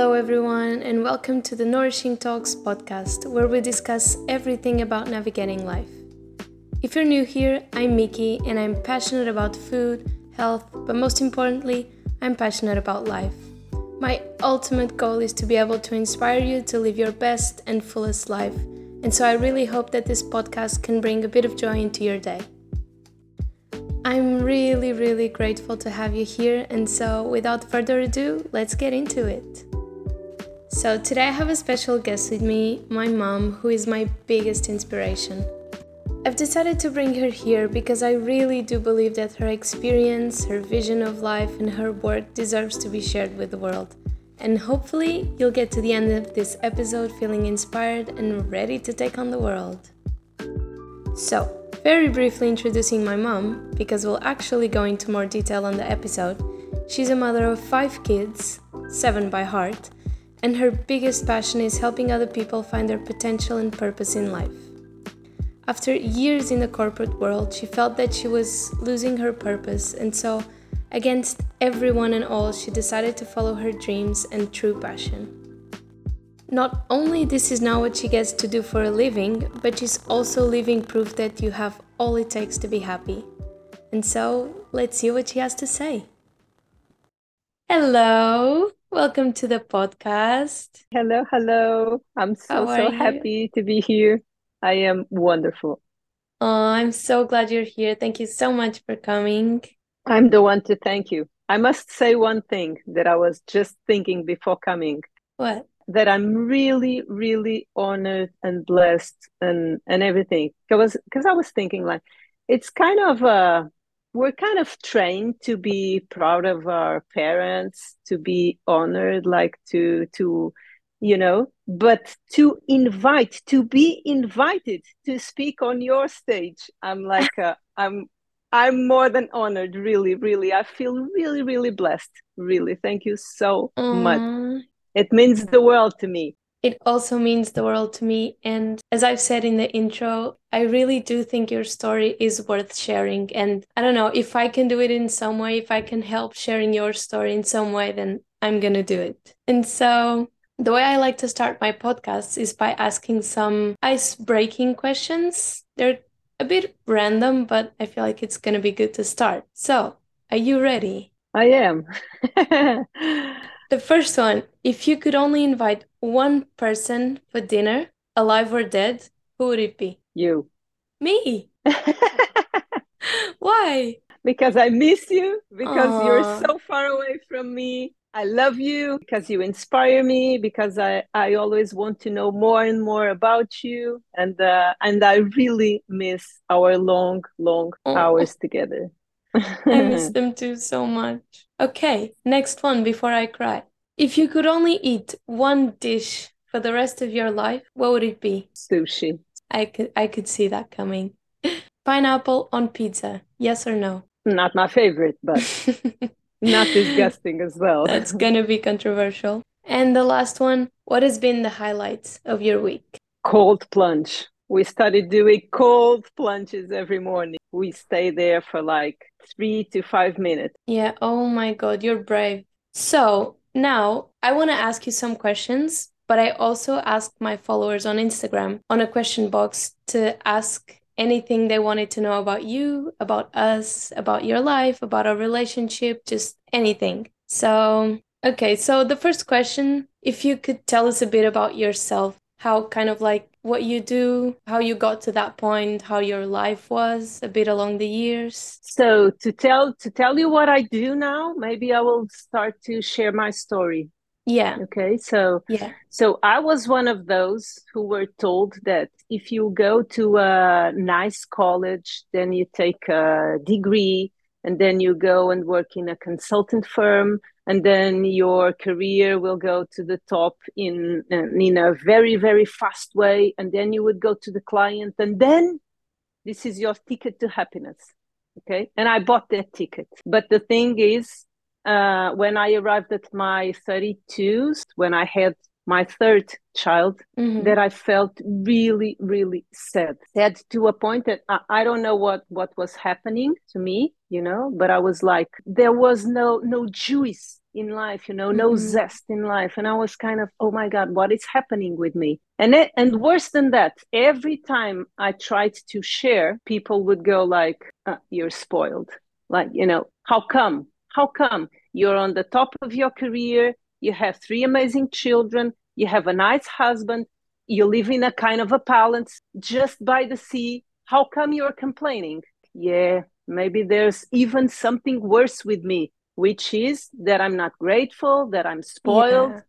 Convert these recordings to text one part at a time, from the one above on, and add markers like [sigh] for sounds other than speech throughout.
Hello, everyone, and welcome to the Nourishing Talks podcast, where we discuss everything about navigating life. If you're new here, I'm Miki, and I'm passionate about food, health, but most importantly, I'm passionate about life. My ultimate goal is to be able to inspire you to live your best and fullest life, and so I really hope that this podcast can bring a bit of joy into your day. I'm really, really grateful to have you here, and so without further ado, let's get into it. So, today I have a special guest with me, my mom, who is my biggest inspiration. I've decided to bring her here because I really do believe that her experience, her vision of life, and her work deserves to be shared with the world. And hopefully, you'll get to the end of this episode feeling inspired and ready to take on the world. So, very briefly introducing my mom, because we'll actually go into more detail on the episode. She's a mother of five kids, seven by heart, and her biggest passion is helping other people find their potential and purpose in life. After years in the corporate world, she felt that she was losing her purpose, and so, against everyone and all, she decided to follow her dreams and true passion. Not only this is now what she gets to do for a living, but she's also living proof that you have all it takes to be happy. And so, let's see what she has to say. Hello, welcome to the podcast. Hello, hello. I'm so, so you? happy to be here. I am wonderful. Oh, I'm so glad you're here. Thank you so much for coming. I'm the one to thank you. I must say one thing that I was just thinking before coming What? that I'm really, really honored and blessed and and everything. Because because I was thinking like it's kind of uh we're kind of trained to be proud of our parents, to be honored, like to to you know, but to invite, to be invited to speak on your stage, I'm like uh, I'm I'm more than honored, really, really. I feel really, really blessed. Really. Thank you so much. It means the world to me. It also means the world to me. And as I've said in the intro, I really do think your story is worth sharing. And I don't know if I can do it in some way, if I can help sharing your story in some way, then I'm going to do it. And so the way I like to start my podcasts is by asking some ice breaking questions. They're a bit random, but I feel like it's going to be good to start. So, are you ready? I am. [laughs] The first one, if you could only invite one person for dinner, alive or dead, who would it be? you. Me. [laughs] Why? because I miss you, because you're so far away from me. I love you because you inspire me because I, I always want to know more and more about you and uh, and I really miss our long long hours together. I [laughs] miss them too so much. Okay, next one before I cry. If you could only eat one dish for the rest of your life, what would it be? Sushi. I could I could see that coming. [laughs] Pineapple on pizza, yes or no? Not my favorite, but [laughs] not disgusting as well. That's [laughs] gonna be controversial. And the last one, what has been the highlights of your week? cold plunge. We started doing cold plunges every morning. We stay there for like three to five minutes. Yeah, oh my God, you're brave. So now I want to ask you some questions, but I also asked my followers on Instagram on a question box to ask anything they wanted to know about you, about us, about your life, about our relationship, just anything. So, okay, so the first question, if you could tell us a bit about yourself, how kind of like what you do, how you got to that point, how your life was a bit along the years. So to tell to tell you what I do now, maybe I will start to share my story. Yeah, Okay, so yeah. so I was one of those who were told that if you go to a nice college, then you take a degree, and then you go and work in a consultant firm, and then your career will go to the top in in a very very fast way, and then you would go to the client, and then this is your ticket to happiness. Okay, and I bought that ticket, but the thing is uh, when I arrived at my 32s, when I had my third child mm-hmm. that I felt really, really sad. Sad to a point that I, I don't know what what was happening to me, you know, but I was like, there was no no juice in life, you know, no mm-hmm. zest in life. And I was kind of, oh my God, what is happening with me? And it, and worse than that, every time I tried to share, people would go like, uh, you're spoiled. Like, you know, how come? How come you're on the top of your career? You have three amazing children. You have a nice husband. You live in a kind of a palace just by the sea. How come you're complaining? Yeah, maybe there's even something worse with me, which is that I'm not grateful, that I'm spoiled, yeah.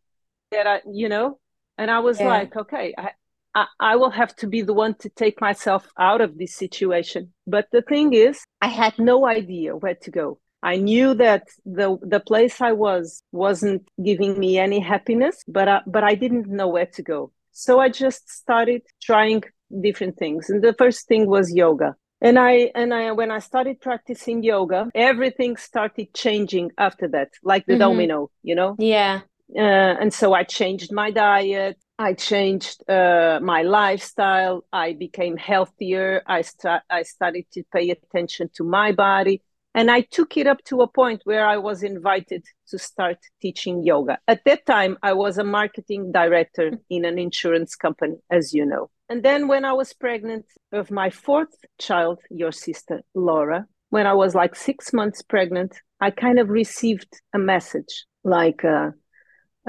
that I, you know. And I was yeah. like, okay, I, I, I will have to be the one to take myself out of this situation. But the thing is, I had no idea where to go. I knew that the the place I was wasn't giving me any happiness, but I, but I didn't know where to go. So I just started trying different things. And the first thing was yoga. And I and I when I started practicing yoga, everything started changing after that, like the mm-hmm. domino, you know? Yeah. Uh, and so I changed my diet. I changed uh, my lifestyle. I became healthier. I start. I started to pay attention to my body and I took it up to a point where I was invited to start teaching yoga. At that time, I was a marketing director in an insurance company, as you know. And then when I was pregnant of my fourth child, your sister, Laura, when I was like six months pregnant, I kind of received a message like, uh,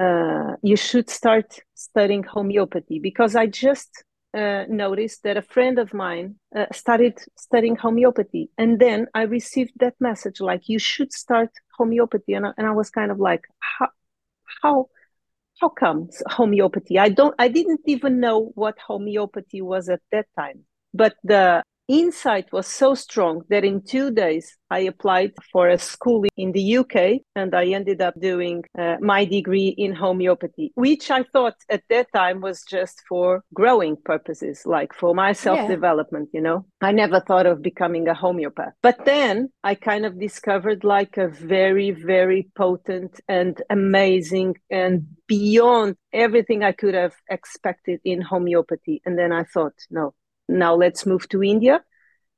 uh, you should start studying homeopathy because I just uh, noticed that a friend of mine uh, started studying homeopathy. And then i received that message like you should start homeopathy. And I, and I was kind of like how how how comes homeopathy? I don't i didn't even know what homeopathy was at that time. But the insight was so strong that in two days I applied for a school in the UK and I ended up doing uh, my degree in homeopathy, which I thought at that time was just for growing purposes, like for my self development, yeah. you know. I never thought of becoming a homeopath. But then I kind of discovered like a very, very potent and amazing and beyond everything I could have expected in homeopathy. And then I thought, no, now let's move to India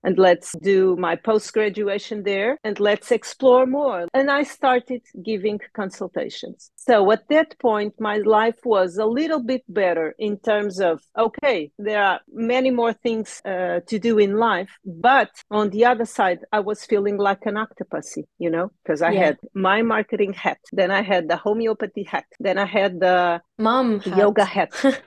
and let's do my post graduation there and let's explore more. And I started giving consultations. So at that point, my life was a little bit better in terms of okay, there are many more things uh, to do in life. But on the other side, I was feeling like an octopus, you know, because I yeah. had my marketing hat, then I had the homeopathy hat, then I had the mom yoga hat. [laughs]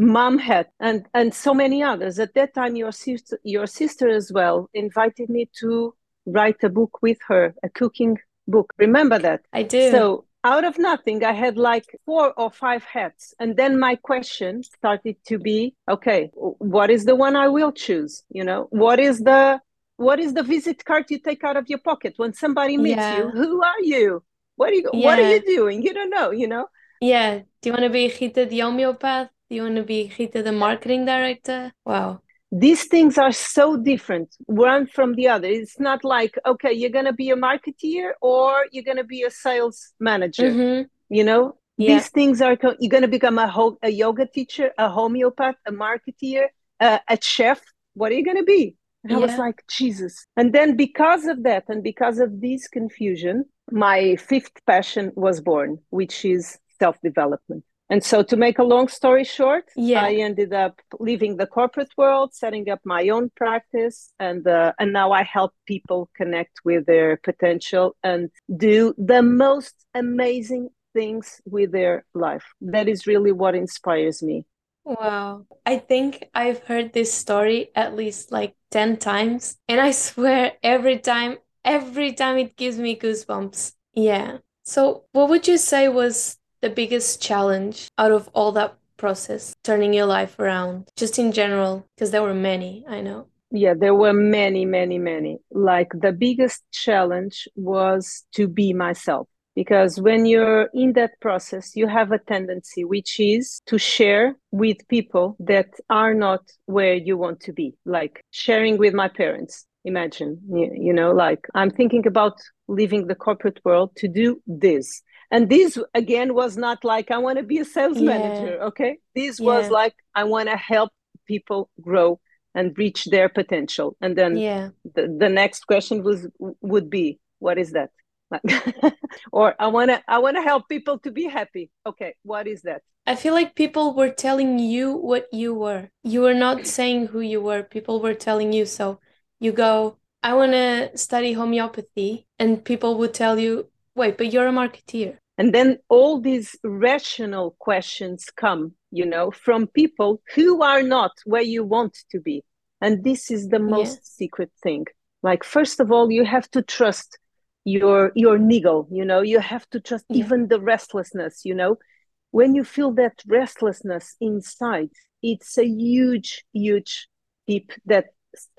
mom had and and so many others. At that time your sister your sister as well invited me to write a book with her a cooking book. Remember that? I do. So out of nothing i had like four or five hats. And then my question started to be okay what is the one i will choose? You know what is the what is the visit card you take out of your pocket? When somebody meets yeah. you who are you? What are you yeah. what are you doing? You don't know you know? Yeah. Do you want to be Rita the homeopath you want to be Rita, the marketing director? Wow. These things are so different one from the other. It's not like, okay, you're going to be a marketeer or you're going to be a sales manager. Mm-hmm. You know, yeah. these things are, you're going to become a, ho- a yoga teacher, a homeopath, a marketeer, uh, a chef. What are you going to be? And I was like, Jesus. And then because of that and because of this confusion, my fifth passion was born, which is self development. And so, to make a long story short, yeah. I ended up leaving the corporate world, setting up my own practice, and uh, and now I help people connect with their potential and do the most amazing things with their life. That is really what inspires me. Wow. I think I've heard this story at least like 10 times. And I swear every time, every time it gives me goosebumps. Yeah. So, what would you say was the biggest challenge out of all that process, turning your life around, just in general? Because there were many, I know. Yeah, there were many, many, many. Like the biggest challenge was to be myself. Because when you're in that process, you have a tendency, which is to share with people that are not where you want to be, like sharing with my parents imagine you, know like i'm thinking about leaving the corporate world to do this and this again was not like i want to be a sales Yeah. manager okay this was like i want to help people grow and reach their potential and then Yeah. the, the next question was would be what is that [laughs] or i want to i want to help people to be happy okay what is that I feel like people were telling you what you were. You were not [clears throat] saying who you were. People were telling you. So you go, I want to study homeopathy. And people would tell you, wait, but you're a marketeer. and then all these rational questions come you know from people who are not where you want to be and this is the most secret thing like first of all you have to trust your your niggle you know you have to trust Yeah. even the restlessness you know when you feel that restlessness inside it's a huge huge deep that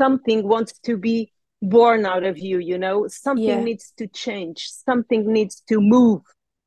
something wants to be born out of you you know? Something Yeah. needs to change. Something needs to move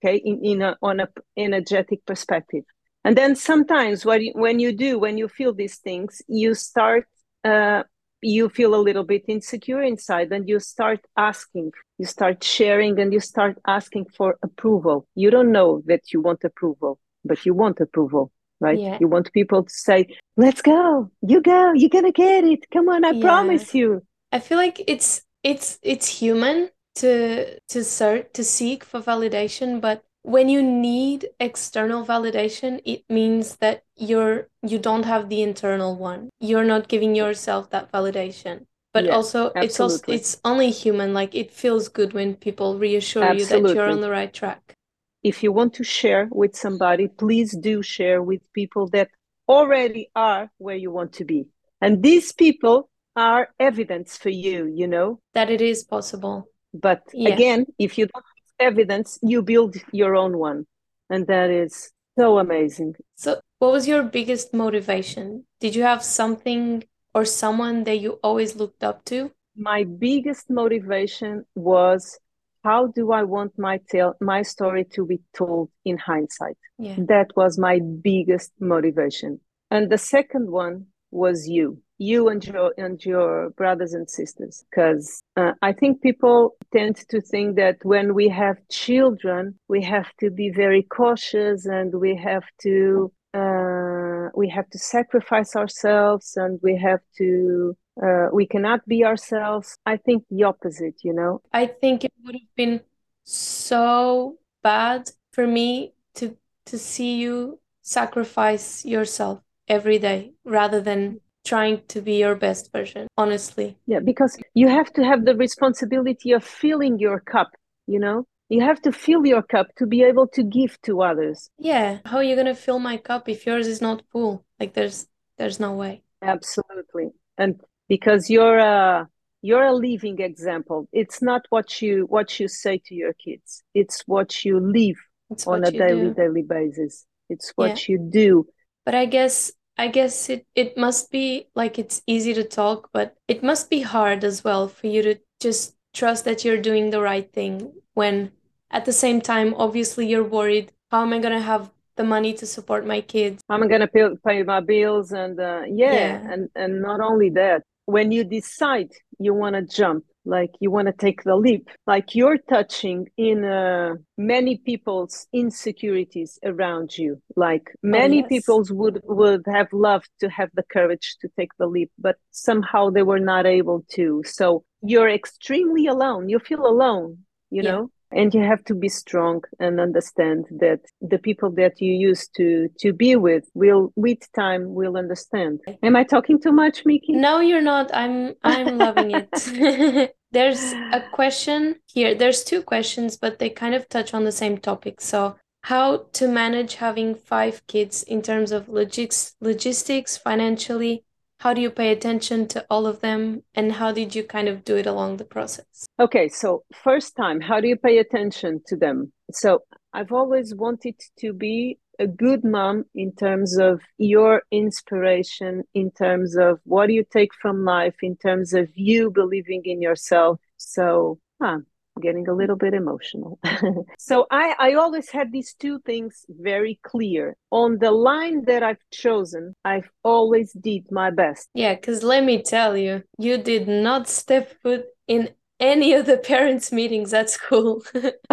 okay in, in a on a energetic perspective. And then sometimes what you, when you do when you feel these things you start uh, you feel a little bit insecure inside and you start asking. You start sharing and you start asking for approval. You don't know that you want approval but you want approval right? Yeah. you want people to say let's go. You go. You're gonna get it. Come on i Yeah. promise you I feel like it's it's it's human to to search to seek for validation, but when you need external validation, it means that you're you don't have the internal one. You're not giving yourself that validation. But also it's also it's only human. Like it feels good when people reassure you that you're on the right track. if you want to share with somebody, please do share with people that already are where you want to be. And these people are evidence for you, you know. That it is possible. But Yeah. again, if you don't have evidence, you build your own one. And that is so amazing. So, what was your biggest motivation? Did you have something or someone that you always looked up to? My biggest motivation was how do I want my tale, my story to be told in hindsight? Yeah. That was my biggest motivation. And the second one was you, you and your and your brothers and sisters, because uh, I think people tend to think that when we have children, we have to be very cautious and we have to uh, we have to sacrifice ourselves and we have to uh, we cannot be ourselves. I think the opposite, you know. I think it would have been so bad for me to to see you sacrifice yourself every day rather than trying to be your best version, honestly. Yeah, because you have to have the responsibility of filling your cup, you know? You have to fill your cup to be able to give to others. Yeah, how are you gonna fill my cup if yours is not full? Like there's there's no way. Absolutely. And because you're a you're a living example. It's not what you what you say to your kids. It's what you live It's on what a daily do. daily basis. It's what Yeah. you do. But I guess I guess it it must be like it's easy to talk, but it must be hard as well for you to just trust that you're doing the right thing when at the same time obviously you're worried, how am I gonna have the money to support my kids? I'm I gonna pay, pay my bills and uh, yeah, Yeah. and and not only that, when you decide you want to jump, like you want to take the leap, like you're touching in uh, many people's insecurities around you. Like many yes. people's would would have loved to have the courage to take the leap, but somehow they were not able to. So you're extremely alone. You feel alone, you Yeah. know and you have to be strong and understand that the people that you used to to be with will with time will understand am i talking too much Miki? No, you're not. I'm I'm loving it. [laughs] [laughs] There's a question here. There's two questions, but they kind of touch on the same topic. So, how to manage having five kids in terms of logistics, logistics, financially? How do you pay attention to all of them? And how did you kind of do it along the process? okay so first time how do you pay attention to them so i've always wanted to be a good mom in terms of your inspiration in terms of what you take from life in terms of you believing in yourself so huh, getting a little bit emotional [laughs] so I, I always had these two things very clear on the line that i've chosen i've always did my best Yeah, because let me tell you, you did not step foot in any of the [laughs] parents' meetings at school. [laughs]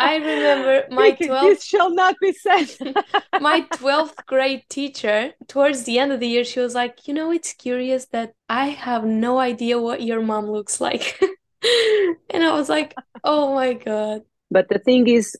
I remember my 12th this shall not be said. my 12th grade teacher towards the end of the year she was like, "You know, it's curious that I have no idea what your mom looks like." [laughs] and I was like, "Oh my god." But the thing is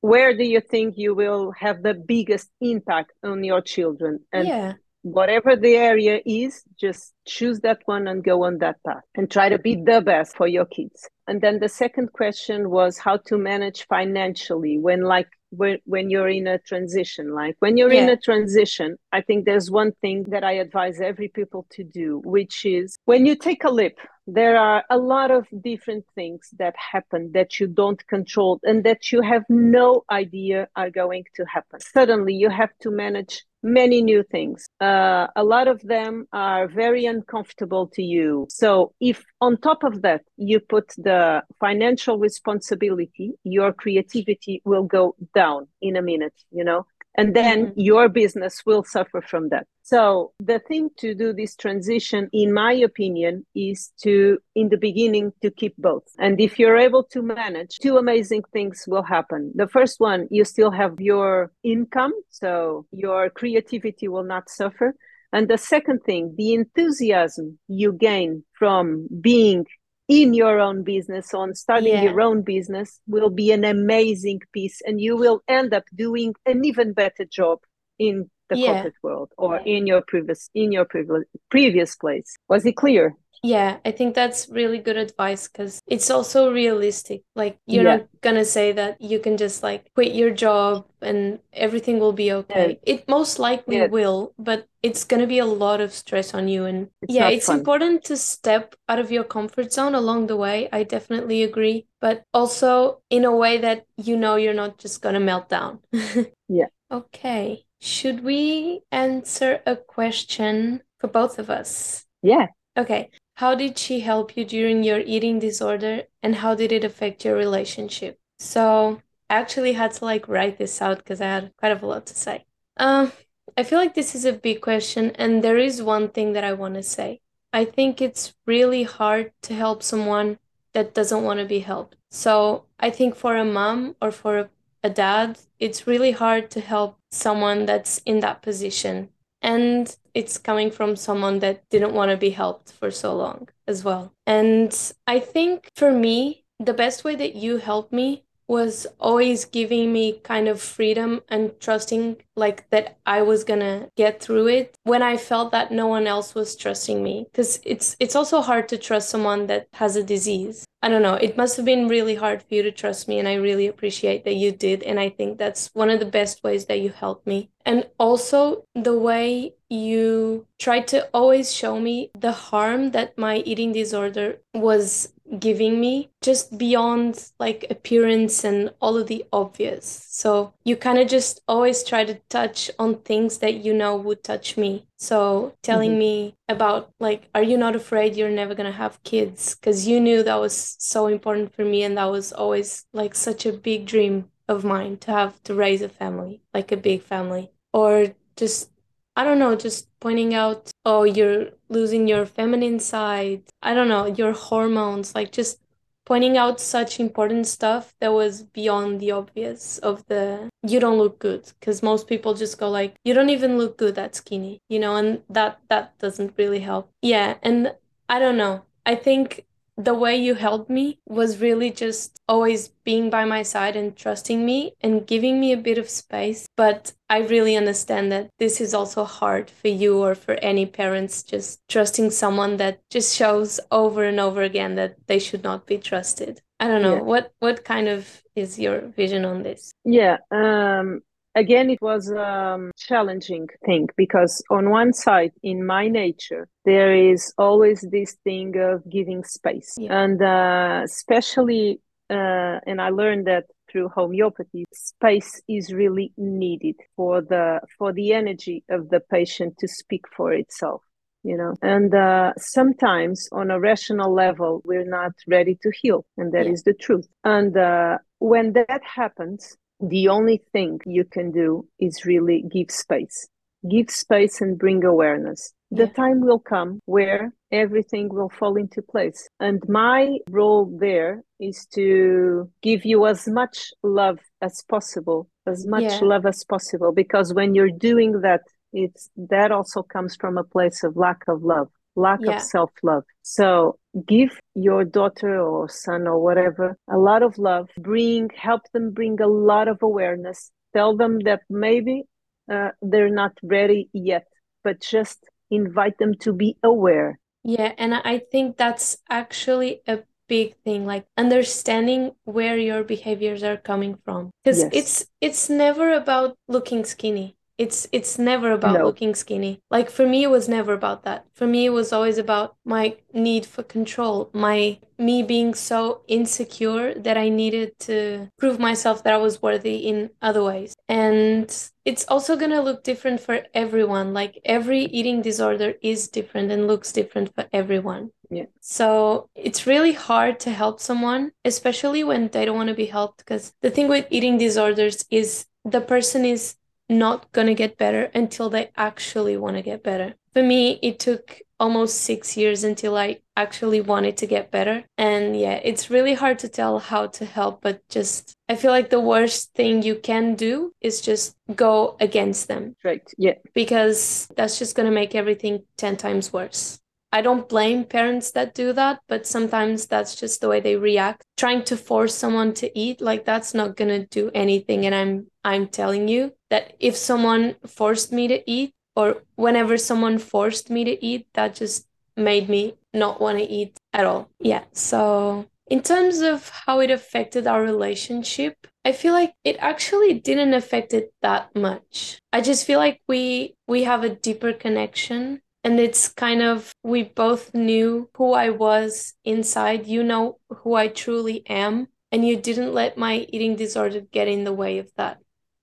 where do you think you will have the biggest impact on your children? And yeah whatever the area is, just choose that one and go on that path and try to be the best for your kids. And then the second question was how to manage financially when like when, when you're in a transition like when you're yeah. in a transition i think there's one thing that i advise every people to do which is when you take a leap there are a lot of different things that happen that you don't control and that you have no idea are going to happen suddenly you have to manage many new things. Uh, a lot of them are very uncomfortable to you. So, if on top of that you put the financial responsibility, your creativity will go down in a minute, you know? And then mm-hmm. your business will suffer from that. So the thing to do this transition in my opinion is to in the beginning to keep both. And if you're able to manage two amazing things will happen. The first one you still have your income so your creativity will not suffer. And the second thing the enthusiasm you gain from being in your own business on starting yeah. your own business will be an amazing piece and you will end up doing an even better job in the yeah. corporate world or in your previous in your previous previous place was it clear yeah, I think that's really good advice because it's also realistic. Like, you're yeah. not gonna say that you can just like quit your job and everything will be okay. Yeah. It most likely yeah. will, but it's gonna be a lot of stress on you. And it's yeah, it's fun. important to step out of your comfort zone along the way. I definitely agree, but also in a way that you know you're not just gonna melt down. [laughs] yeah. Okay. Should we answer a question for both of us? Yeah. Okay. How did she help you during your eating disorder and how did it affect your relationship? So I actually had to like write this out because I had quite a lot to say. Um, I feel like this is a big question, and there is one thing that I want to say. I think it's really hard to help someone that doesn't want to be helped. So I think for a mom or for a, a dad, it's really hard to help someone that's in that position and it's coming from someone that didn't want to be helped for so long as well. And I think for me, the best way that you helped me was always giving me kind of freedom and trusting like that I was going to get through it when I felt that no one else was trusting me cuz it's it's also hard to trust someone that has a disease. I don't know, it must have been really hard for you to trust me and I really appreciate that you did and I think that's one of the best ways that you helped me. And also the way you tried to always show me the harm that my eating disorder was giving me just beyond like appearance and all of the obvious. So you kind of just always try to touch on things that you know would touch me. So telling mm-hmm. me about like, are you not afraid you're never gonna have kids? Because you knew that was so important for me and that was always like such a big dream of mine to have to raise a family, like a big family. Or just I don't know, just pointing out, oh, you're losing your feminine side. I don't know, your hormones, like just pointing out such important stuff that was beyond the obvious of the you don't look good. Because most people just go like you don't even look good that skinny you know and that that doesn't really help. Yeah and i don't know. I think the way you helped me was really just always being by my side and trusting me and giving me a bit of space. But I really understand that this is also hard for you or for any parents just trusting someone that just shows over and over again that they should not be trusted. I don't know. Yeah. What what kind of is your vision on this? Yeah. Um again it was a um, challenging thing because on one side in my nature there is always this thing of giving space yeah. and uh, especially uh, and i learned that through homeopathy space is really needed for the for the energy of the patient to speak for itself you know and uh, sometimes on a rational level we're not ready to heal and that yeah. is the truth and uh, when that happens the only thing you can do is really give space give space and bring awareness yeah. the time will come where everything will fall into place. And my role there is to give you as much love as possible, as much Yeah. love as possible. Because when you're doing that, it's that also comes from a place of lack of love, lack Yeah. of self love. So give your daughter or son or whatever a lot of love, bring, help them bring a lot of awareness, tell them that maybe uh, they're not ready yet, but just invite them to be aware. Yeah, and I think that's actually a big thing, like understanding where your behaviors are coming from. Because Yes. it's it's never about looking skinny. It's it's never about No. looking skinny. Like for me, it was never about that. For me, it was always about my need for control, my me being so insecure that I needed to prove myself that I was worthy in other ways. And it's also gonna look different for everyone. Like every eating disorder is different and looks different for everyone. Yeah. So it's really hard to help someone, especially when they don't want to be helped. Because the thing with eating disorders is the person is not going to get better until they actually want to get better. For me, it took almost six years until I actually wanted to get better. And yeah, it's really hard to tell how to help, but just I feel like the worst thing you can do is just go against them Right. Yeah. because that's just going to make everything 10 times worse. I don't blame parents that do that, but sometimes that's just the way they react. Trying to force someone to eat like that's not going to do anything and I'm I'm telling you that if someone forced me to eat or whenever someone forced me to eat, that just made me not want to eat at all. Yeah. So, in terms of how it affected our relationship, I feel like it actually didn't affect it that much. I just feel like we we have a deeper connection and it's kind of we both knew who I was inside. You know who I truly am and you didn't let my eating disorder get in the way of that.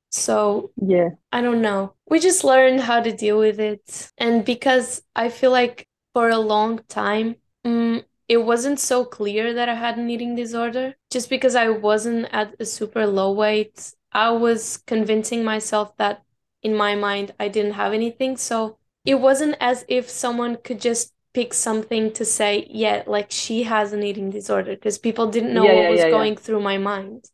So, Yeah. I don't know. We just learned how to deal with it. And because I feel like for a long time, mm, it wasn't so clear that I had an eating disorder. Just because I wasn't at a super low weight, I was convincing myself that in my mind I didn't have anything. So it wasn't as if someone could just pick something to say, yeah, like she has an eating disorder, because people didn't know Yeah, what yeah, was yeah, going through my mind.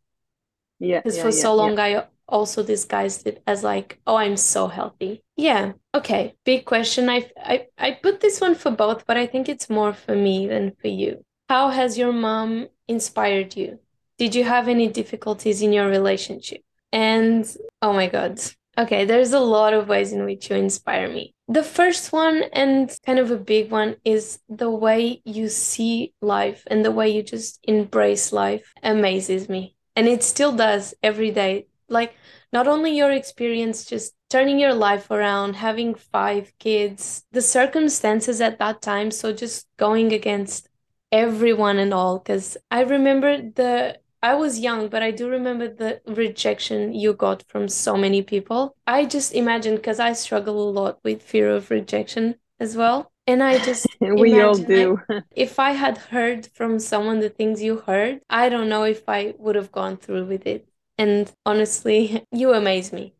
Yeah. Because for so long, I also disguised it as like, oh, I'm so healthy. Yeah. Okay. Big question. I, I, I put this one for both, but I think it's more for me than for you. How has your mom inspired you? Did you have any difficulties in your relationship? And oh my God. Okay, there's a lot of ways in which you inspire me. The first one, and kind of a big one, is the way you see life and the way you just embrace life amazes me. And it still does every day. Like, not only your experience just turning your life around, having five kids, the circumstances at that time, so just going against everyone and all. Because I remember the I was young, but I do remember the rejection you got from so many people. I just imagine because I struggle a lot with fear of rejection as well. And I just [laughs] We all do. [laughs] if I had heard from someone the things you heard, I don't know if I would have gone through with it. And honestly, [laughs] you amaze me.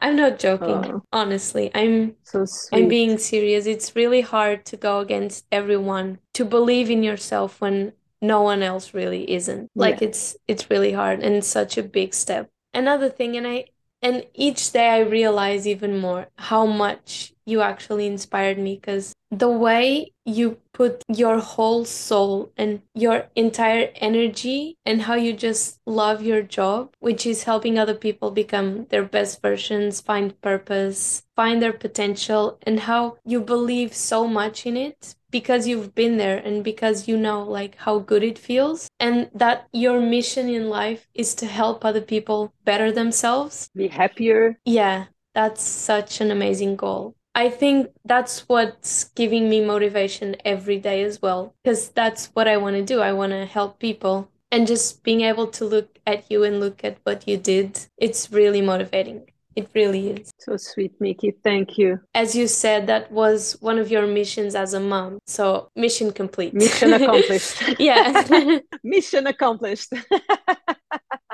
I'm not joking. Oh. Honestly, I'm So I'm being serious. It's really hard to go against everyone, to believe in yourself when no one else really isn't. Like Yeah. it's it's really hard and it's such a big step. Another thing, and I and each day I realize even more how much you actually inspired me because the way you put your whole soul and your entire energy and how you just love your job, which is helping other people become their best versions, find purpose, find their potential, and how you believe so much in it because you've been there and because you know like how good it feels and that your mission in life is to help other people better themselves Be happier. yeah, that's such an amazing goal. I think that's what's giving me motivation every day as well, because that's what I want to do. I want to help people. And just being able to look at you and look at what you did, it's really motivating. It really is. So sweet, Miki. Thank you. As you said, that was one of your missions as a mom. So, mission complete. Mission [laughs] accomplished. yeah. [laughs] [laughs] Mission accomplished.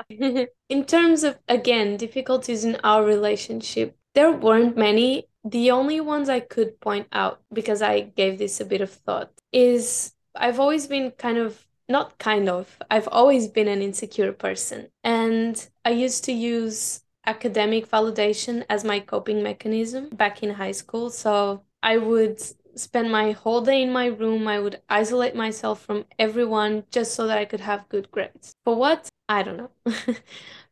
In terms of, again, difficulties in our relationship, there weren't many. The only ones I could point out, because I gave this a bit of thought, is I've always been kind of, not kind of, I've always been an insecure person. And I used to use academic validation as my coping mechanism back in high school. So I would spend my whole day in my room. I would isolate myself from everyone just so that I could have good grades. For what? I don't know. [laughs]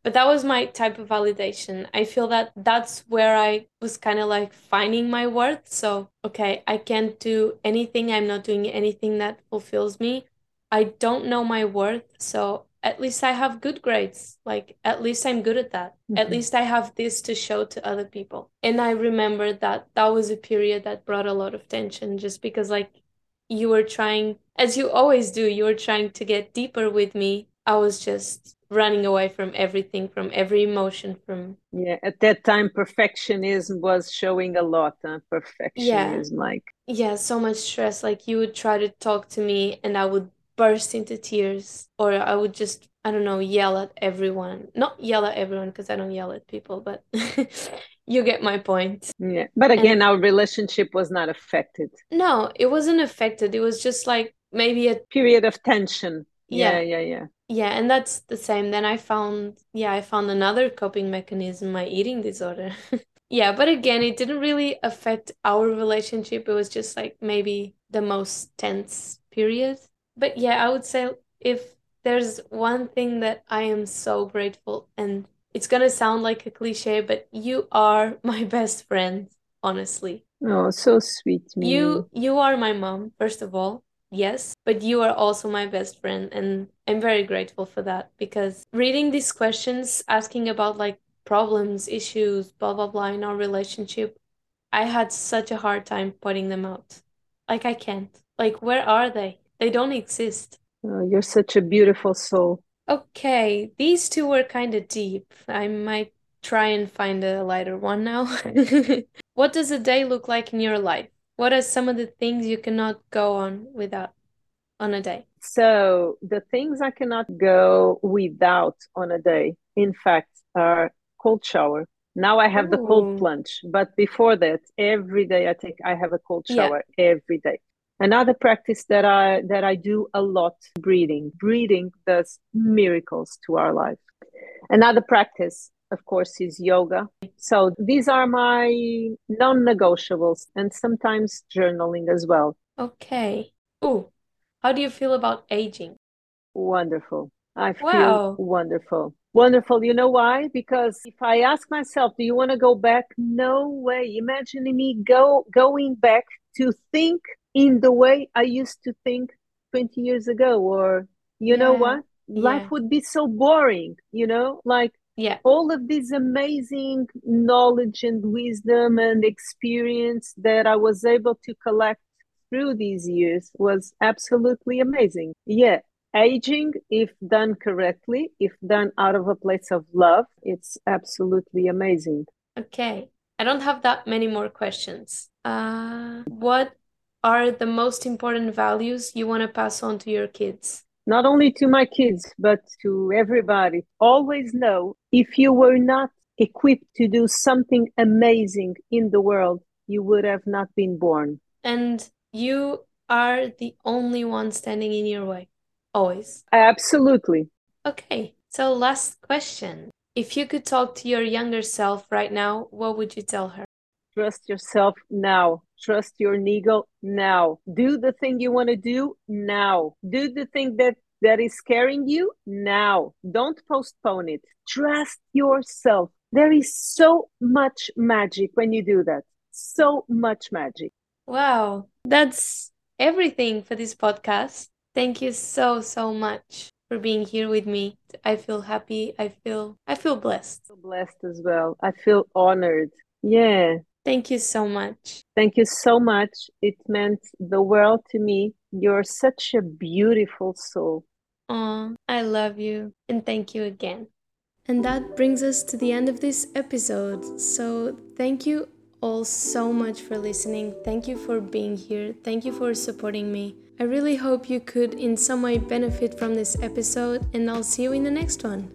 but that was my type of validation. I feel that that's where I was kind of like finding my worth. So, okay, I can't do anything. I'm not doing anything that fulfills me. I don't know my worth. So, at least I have good grades. Like, at least I'm good at that. Mm-hmm. At least I have this to show to other people. And I remember that that was a period that brought a lot of tension just because, like, you were trying, as you always do, you were trying to get deeper with me. I was just running away from everything, from every emotion, from. Yeah, at that time, perfectionism was showing a lot. Huh? Perfectionism, yeah. like. Yeah, so much stress. Like, you would try to talk to me, and I would burst into tears or I would just I don't know yell at everyone. Not yell at everyone because I don't yell at people, but [laughs] you get my point. Yeah. But again, and, our relationship was not affected. No, it wasn't affected. It was just like maybe a period of tension. Yeah, yeah, yeah. Yeah, yeah and that's the same. Then I found yeah, I found another coping mechanism, my eating disorder. [laughs] yeah, but again, it didn't really affect our relationship. It was just like maybe the most tense period but yeah, I would say if there's one thing that I am so grateful, and it's gonna sound like a cliche, but you are [laughs] my best friend, honestly. Oh, so sweet. Me. You you are my mom, first of all. Yes, but you are also my best friend, and I'm very grateful for that because reading these questions, asking about like problems, issues, blah blah blah in our relationship, I had such a hard time putting them out. Like I can't. Like where are they? They don't exist. Oh, you're such a beautiful soul. Okay, these two were kind of deep. I might try and find a lighter one now. [laughs] what does a day look like in your life? What are some of the things you cannot go on without on a day? So, the things I cannot go without on a day, in fact, are cold shower. Now I have Ooh. the cold plunge, but before that, every day I take I have a cold shower yeah. every day. Another practice that I that I do a lot breathing. Breathing does miracles to our life. Another practice, of course, is yoga. So these are my non-negotiables and sometimes journaling as well. Okay. Oh, how do you feel about aging? Wonderful. I feel wow. wonderful. Wonderful. You know why? Because if I ask myself, do you want to go back? No way. Imagine me go going back to think in the way I used to think 20 years ago, or you yeah. know what? Life yeah. would be so boring, you know, like yeah. All of this amazing knowledge and wisdom and experience that i was able to collect through these years was absolutely amazing. Yeah aging if done correctly if done out of a place of love it's absolutely amazing. Okay i don't have that many more questions. Uh what are the most important values you want to pass on to your kids? Not only to my kids, but to everybody. Always know if you were not equipped to do something amazing in the world, you would have not been born. And you are the only one standing in your way, always. Absolutely. Okay, so last question. If you could talk to your younger self right now, what would you tell her? Trust yourself now. Trust your ego now. Do the thing you want to do now. Do the thing that that is scaring you now. Don't postpone it. Trust yourself. There is so much magic when you do that. So much magic. Wow. That's everything for this podcast. Thank you so so much for being here with me. I feel happy. I feel I feel blessed. blessed as well. I feel honored. Yeah. Thank you so much. Thank you so much. It meant the world to me. You're such a beautiful soul. Oh, I love you. And thank you again. And that brings us to the end of this episode. So, thank you all so much for listening. Thank you for being here. Thank you for supporting me. I really hope you could, in some way, benefit from this episode, and I'll see you in the next one.